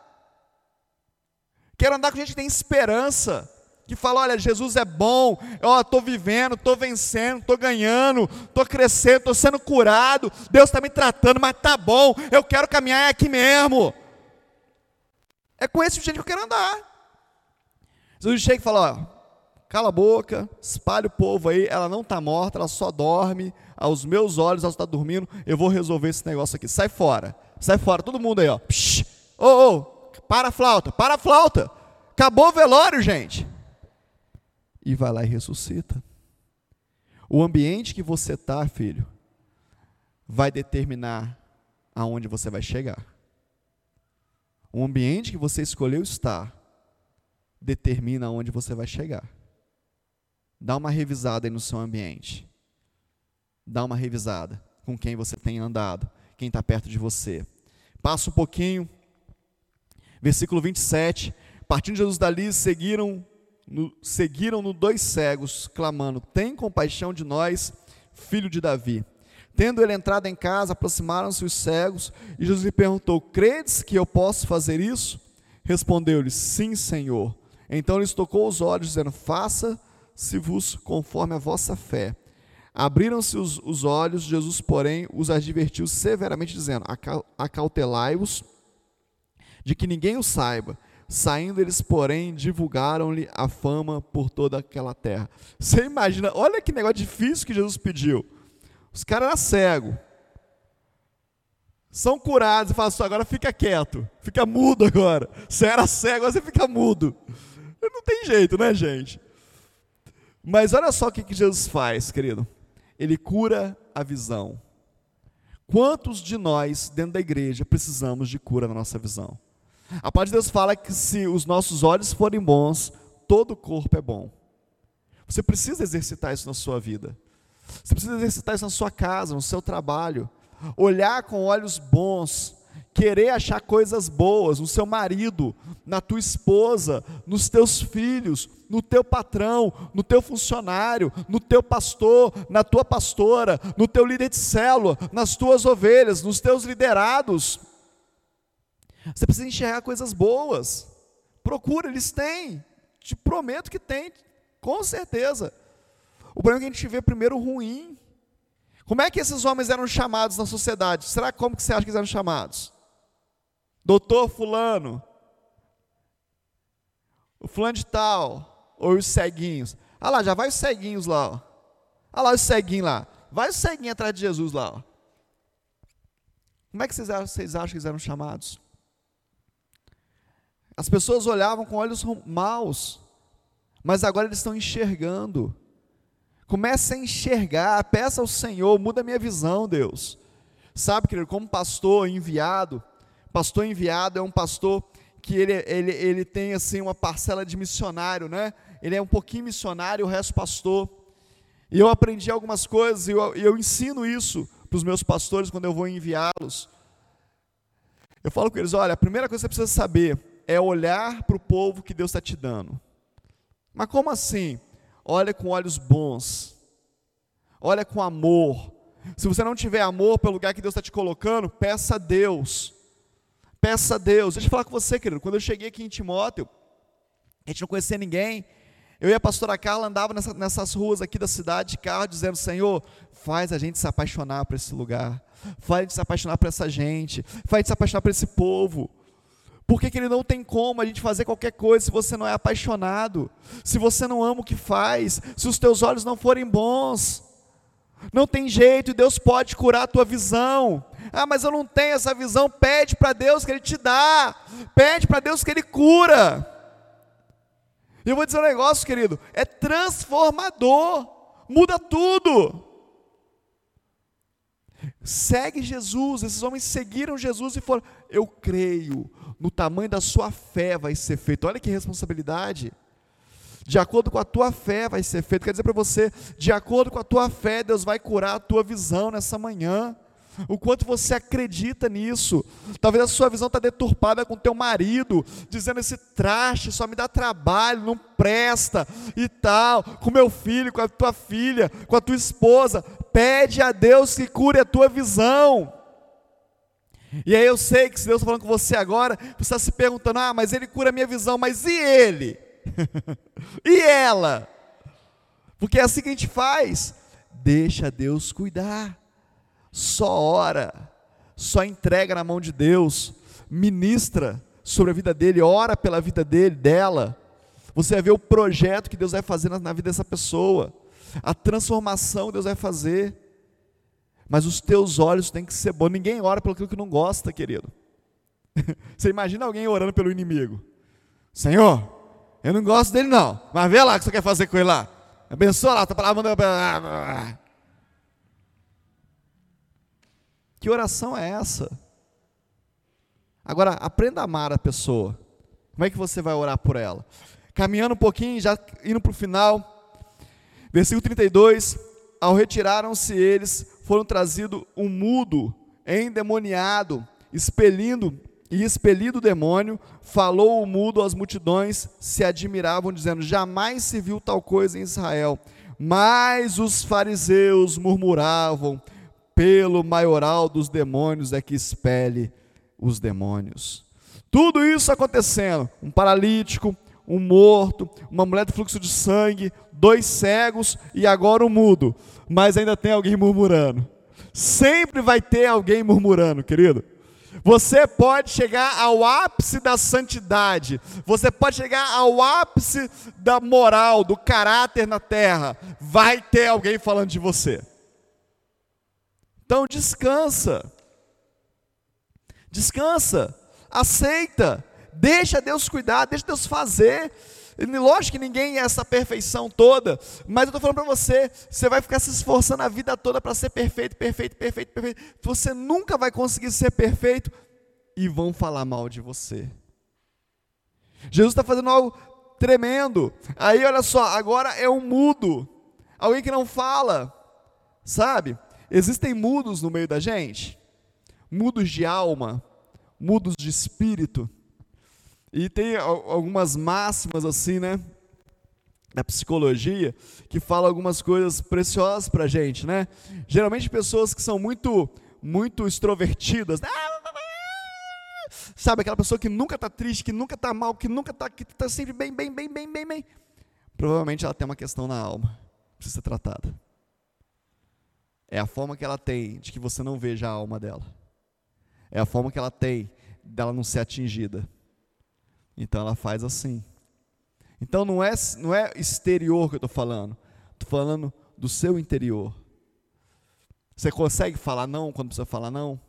Quero andar com gente que tem esperança, que fala, olha, Jesus é bom, ó, estou vivendo, estou vencendo, estou ganhando, estou crescendo, estou sendo curado, Deus está me tratando, mas tá bom, eu quero caminhar aqui mesmo. É com esse gente que eu quero andar. Jesus chega e fala, ó, cala a boca, espalha o povo aí, ela não está morta, ela só dorme, aos meus olhos ela está dormindo, eu vou resolver esse negócio aqui, sai fora, sai fora, todo mundo aí, ó, ô, ô, oh, para a flauta, para a flauta, acabou o velório, gente, e vai lá e ressuscita. O ambiente que você está, filho, vai determinar aonde você vai chegar. O ambiente que você escolheu estar determina aonde você vai chegar. Dá uma revisada aí no seu ambiente. Dá uma revisada com quem você tem andado, quem está perto de você. Passa um pouquinho, versículo 27. Partindo Jesus dali, seguiram no, seguiram-no dois cegos, clamando: Tem compaixão de nós, filho de Davi. Tendo ele entrado em casa, aproximaram-se os cegos, e Jesus lhe perguntou: Credes que eu posso fazer isso? Respondeu-lhe: Sim, Senhor. Então lhes tocou os olhos, dizendo: Faça se-vos conforme a vossa fé. Abriram-se os, os, olhos, Jesus, porém, os advertiu severamente, dizendo: Acautelai-vos de que ninguém o saiba. Saindo eles, porém, divulgaram-lhe a fama por toda aquela terra. Você imagina, olha que negócio difícil que Jesus pediu. Os caras eram cegos. São curados e falam assim, agora fica quieto, fica mudo agora. Você era cego, agora você fica mudo. Não tem jeito, né, gente? Mas olha só o que, Jesus faz, querido. Ele cura a visão. Quantos de nós, dentro da igreja, precisamos de cura na nossa visão? A palavra de Deus fala que se os nossos olhos forem bons, todo o corpo é bom. Você precisa exercitar isso na sua vida. Você precisa exercitar isso na sua casa, no seu trabalho. Olhar com olhos bons querer achar coisas boas no seu marido, na tua esposa, nos teus filhos, no teu patrão, no teu funcionário, no teu pastor, na tua pastora, no teu líder de célula, nas tuas ovelhas, nos teus liderados. Você precisa enxergar coisas boas. Procura, eles têm. Te prometo que tem, com certeza. O problema é que a gente vê primeiro ruim. Como é que esses homens eram chamados na sociedade? Será como que você acha que eles eram chamados? Doutor fulano, o fulano de tal, ou os ceguinhos. Ah lá, já vai os ceguinhos lá. Ó. Ah lá os ceguinhos lá. Vai os ceguinhos atrás de Jesus lá. Ó. Como é que vocês acham, que eles eram chamados? As pessoas olhavam com olhos maus, mas agora eles estão enxergando. Comece a enxergar, peça ao Senhor, muda a minha visão, Deus. Sabe, querido, como pastor enviado, pastor enviado é um pastor que ele, ele, ele tem assim uma parcela de missionário, né? Ele é um pouquinho missionário, o resto pastor. E eu aprendi algumas coisas e eu, eu ensino isso para os meus pastores quando eu vou enviá-los. Eu falo com eles: olha, a primeira coisa que você precisa saber é olhar para o povo que Deus está te dando. Mas como assim? Olha com olhos bons, olha com amor. Se você não tiver amor pelo lugar que Deus está te colocando, peça a Deus. Peça a Deus. Deixa eu falar com você, querido. Quando eu cheguei aqui em Timóteo, a gente não conhecia ninguém. Eu e a pastora Carla andava nessa, nessas ruas aqui da cidade de carro, dizendo: Senhor, faz a gente se apaixonar por esse lugar, faz a gente se apaixonar por essa gente, faz a gente se apaixonar por esse povo. Porque que ele não tem como a gente fazer qualquer coisa se você não é apaixonado, se você não ama o que faz, se os teus olhos não forem bons. Não tem jeito, e Deus pode curar a tua visão. Ah, mas eu não tenho essa visão. Pede para Deus que Ele te dá. Pede para Deus que Ele cura. E eu vou dizer um negócio, querido: é transformador, muda tudo. Segue Jesus. Esses homens seguiram Jesus e foram. Eu creio, no tamanho da sua fé vai ser feito. Olha que responsabilidade. De acordo com a tua fé vai ser feito. Quer dizer para você, de acordo com a tua fé, Deus vai curar a tua visão nessa manhã. o quanto você acredita nisso. Talvez a sua visão está deturpada com teu marido, dizendo esse traste só me dá trabalho, não presta e tal. Com meu filho, com a tua filha, com a tua esposa. Pede a Deus que cure a tua visão. E aí eu sei que se Deus está falando com você agora, você está se perguntando: ah, mas ele cura a minha visão, mas e ele? <laughs> e ela? Porque é assim que a gente faz. Deixa Deus cuidar só ora, só entrega na mão de Deus, ministra sobre a vida dele, ora pela vida dele, dela. Você vai ver o projeto que Deus vai fazer na, na vida dessa pessoa, a transformação que Deus vai fazer. Mas os teus olhos têm que ser bons. Ninguém ora pelo que não gosta, querido. <laughs> Você imagina alguém orando pelo inimigo? Senhor, eu não gosto dele não, mas vê lá o que você quer fazer com ele lá. Abençoa lá, tá palavra Que oração é essa? Agora, aprenda a amar a pessoa. Como é que você vai orar por ela? Caminhando um pouquinho, já indo para o final. Versículo 32. Ao retiraram-se eles, foram trazido um mudo, endemoniado, expelindo e expelido o demônio, falou o mudo às multidões, se admiravam, dizendo: Jamais se viu tal coisa em Israel. Mas os fariseus murmuravam: pelo maioral dos demônios é que expele os demônios. Tudo isso acontecendo, um paralítico, um morto, uma mulher de fluxo de sangue, dois cegos e agora um mudo, mas ainda tem alguém murmurando. Sempre vai ter alguém murmurando, querido. Você pode chegar ao ápice da santidade, você pode chegar ao ápice da moral, do caráter na terra, vai ter alguém falando de você. Então descansa. Descansa. Aceita. Deixa Deus cuidar, deixa Deus fazer. Lógico que ninguém é essa perfeição toda, mas eu estou falando para você, você vai ficar se esforçando a vida toda para ser perfeito, perfeito, perfeito, perfeito. Você nunca vai conseguir ser perfeito e vão falar mal de você. Jesus está fazendo algo tremendo. Aí olha só, agora é um mudo, alguém que não fala, sabe? Existem mudos no meio da gente, mudos de alma, mudos de espírito. E tem algumas máximas assim, né? Da psicologia, que falam algumas coisas preciosas para a gente, né? Geralmente pessoas que são muito, muito extrovertidas, né? sabe aquela pessoa que nunca está triste, que nunca está mal, que nunca está, que está sempre bem, bem, bem, bem, bem, bem. Provavelmente ela tem uma questão na alma, precisa ser tratada. É a forma que ela tem de que você não veja a alma dela. É a forma que ela tem dela não ser atingida. Então ela faz assim. Então não é, não é exterior que eu estou falando. Estou falando do seu interior. Você consegue falar não quando precisa falar não?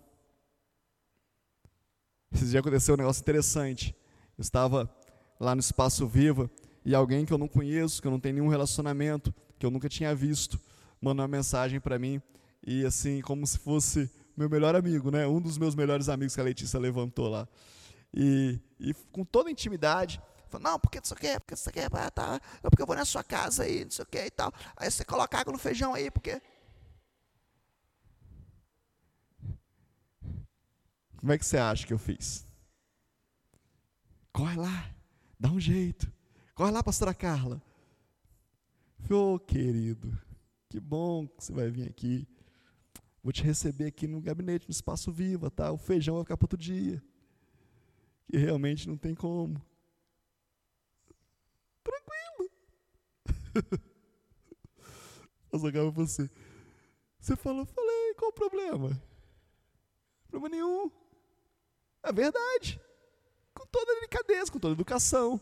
Esse dia aconteceu um negócio interessante. Eu estava lá no Espaço Viva e alguém que eu não conheço, que eu não tenho nenhum relacionamento, que eu nunca tinha visto, mandou uma mensagem para mim e assim, como se fosse meu melhor amigo, né? Um dos meus melhores amigos que a Letícia levantou lá. E, e com toda intimidade, falou, não, porque isso aqui, porque isso aqui, tá, porque eu vou na sua casa aí, não sei o que e tal. Aí você coloca água no feijão aí, porque. Como é que você acha que eu fiz? Corre lá, dá um jeito. Corre lá, pastora Carla. Ô, oh, querido, que bom que você vai vir aqui. Vou te receber aqui no gabinete, no espaço viva, tá? O feijão vai ficar para outro dia. Que realmente não tem como. Tranquilo. <laughs> Eu jogava você. Você falou, falei, qual o problema? Problema nenhum. É verdade. Com toda delicadeza, com toda educação.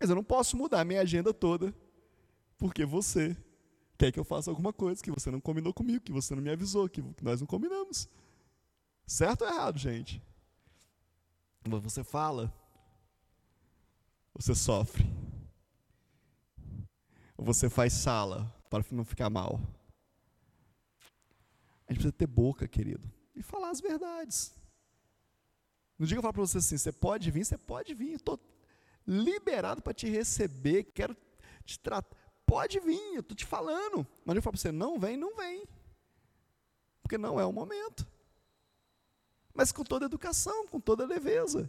Mas eu não posso mudar a minha agenda toda porque você quer que eu faça alguma coisa que você não combinou comigo, que você não me avisou, que nós não combinamos. Certo ou errado, gente? Você fala, você sofre. Ou você faz sala para não ficar mal. A gente precisa ter boca, querido, e falar as verdades. Que eu falo para você assim, você pode vir, você pode vir, estou liberado para te receber, quero te tratar. Pode vir, eu estou te falando. Mas eu falo para você, não vem, não vem. porque não é o momento. Mas com toda educação, com toda leveza,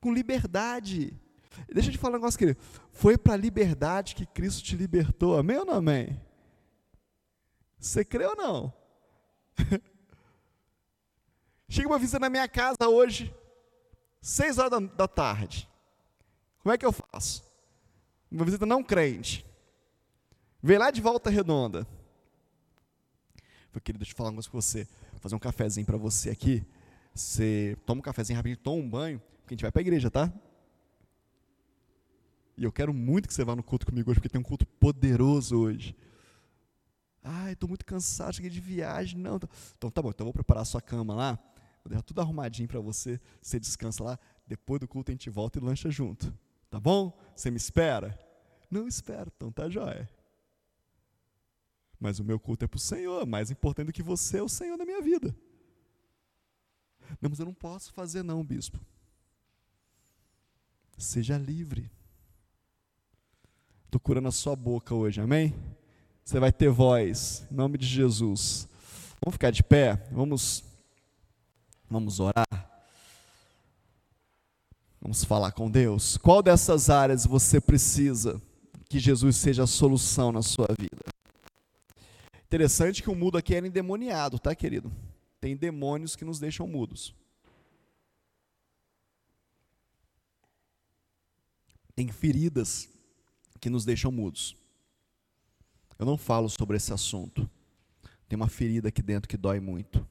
com liberdade. Deixa eu te falar um negócio, querido. Foi para a liberdade que Cristo te libertou. Amém ou não amém? Você crê ou não? <laughs> Chega uma visita na minha casa hoje, seis horas da, da tarde. Como é que eu faço? Uma visita não crente. Vem lá de volta redonda. Falei, querido, deixa eu falar uma coisa com você. Vou fazer um cafezinho para você aqui. Você toma um cafezinho rapidinho, toma um banho, porque a gente vai para a igreja, tá? E eu quero muito que você vá no culto comigo hoje, porque tem um culto poderoso hoje. Ai, estou muito cansado, cheguei de viagem. Não, então tá bom, então vou preparar a sua cama lá, vou deixar tudo arrumadinho para você, você descansa lá, depois do culto a gente volta e lancha junto. Tá bom? Você me espera? Não espero, então tá jóia. Mas o meu culto é para o Senhor, mais importante do que você é o Senhor na minha vida. Não, mas eu não posso fazer não, bispo. Seja livre. Estou curando a sua boca hoje, amém? Você vai ter voz, em nome de Jesus. Vamos ficar de pé, vamos, vamos orar. Vamos falar com Deus. Qual dessas áreas você precisa que Jesus seja a solução na sua vida? Interessante que o mudo aqui era endemoniado, tá, querido? Tem demônios que nos deixam mudos. Tem feridas que nos deixam mudos. Eu não falo sobre esse assunto. Tem uma ferida aqui dentro que dói muito.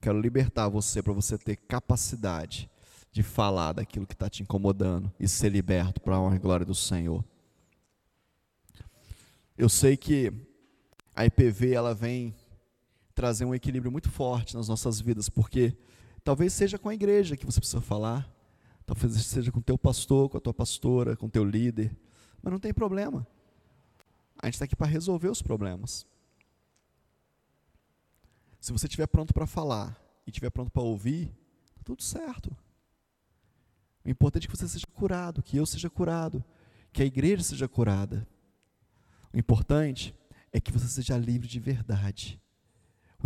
Quero libertar você para você ter capacidade de falar daquilo que está te incomodando e ser liberto para a honra e glória do Senhor. Eu sei que a IPV ela vem trazer um equilíbrio muito forte nas nossas vidas, porque talvez seja com a igreja que você precisa falar, talvez seja com o teu pastor, com a tua pastora, com o teu líder, mas não tem problema. A gente está aqui para resolver os problemas. Se você estiver pronto para falar e estiver pronto para ouvir, tá tudo certo. O importante é que você seja curado, que eu seja curado, que a igreja seja curada. O importante é que você seja livre de verdade.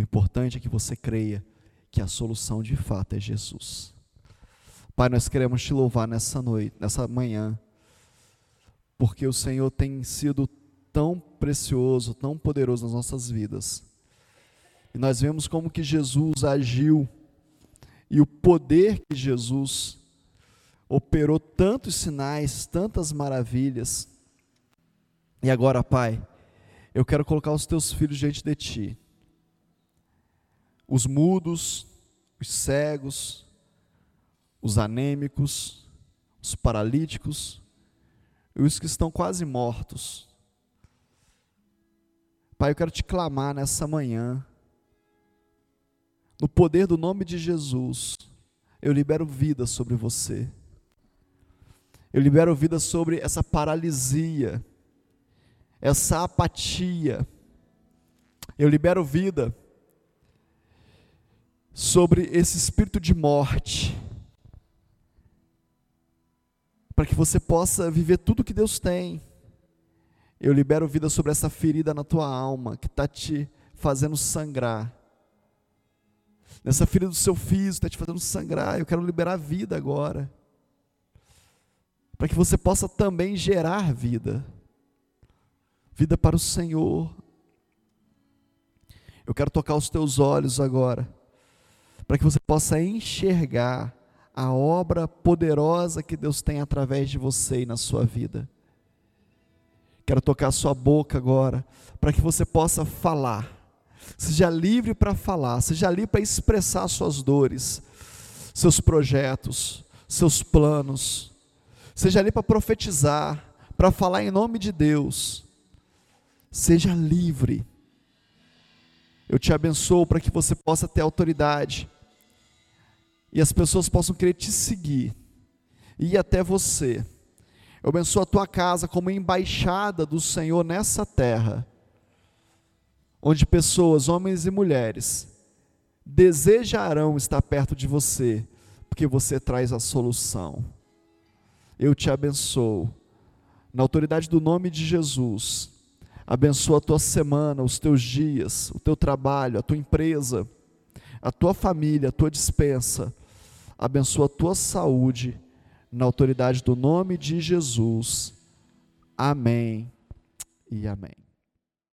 O importante é que você creia que a solução de fato é Jesus. Pai, nós queremos te louvar nessa noite, nessa manhã, porque o Senhor tem sido tão precioso, tão poderoso nas nossas vidas. E nós vemos como que Jesus agiu e o poder que Jesus operou tantos sinais, tantas maravilhas. E agora, Pai, eu quero colocar os teus filhos diante de ti. Os mudos, os cegos, os anêmicos, os paralíticos, e os que estão quase mortos. Pai, eu quero te clamar nessa manhã, no poder do nome de Jesus, eu libero vida sobre você. Eu libero vida sobre essa paralisia, essa apatia. Eu libero vida sobre esse espírito de morte, para que você possa viver tudo que Deus tem eu libero vida sobre essa ferida na tua alma que está te fazendo sangrar. Nessa ferida do seu físico está te fazendo sangrar. Eu quero liberar vida agora. Para que você possa também gerar vida. Vida para o Senhor. Eu quero tocar os teus olhos agora. Para que você possa enxergar a obra poderosa que Deus tem através de você e na sua vida. Quero tocar a sua boca agora, para que você possa falar. Seja livre para falar, seja livre para expressar suas dores, seus projetos, seus planos. Seja livre para profetizar, para falar em nome de Deus. Seja livre. Eu te abençoo para que você possa ter autoridade e as pessoas possam querer te seguir e ir até você eu abençoo a tua casa como embaixada do Senhor nessa terra, onde pessoas, homens e mulheres, desejarão estar perto de você, porque você traz a solução. Eu te abençoo, na autoridade do nome de Jesus, Abençoa a tua semana, os teus dias, o teu trabalho, a tua empresa, a tua família, a tua dispensa. Abençoa a tua saúde, na autoridade do nome de Jesus. Amém e amém.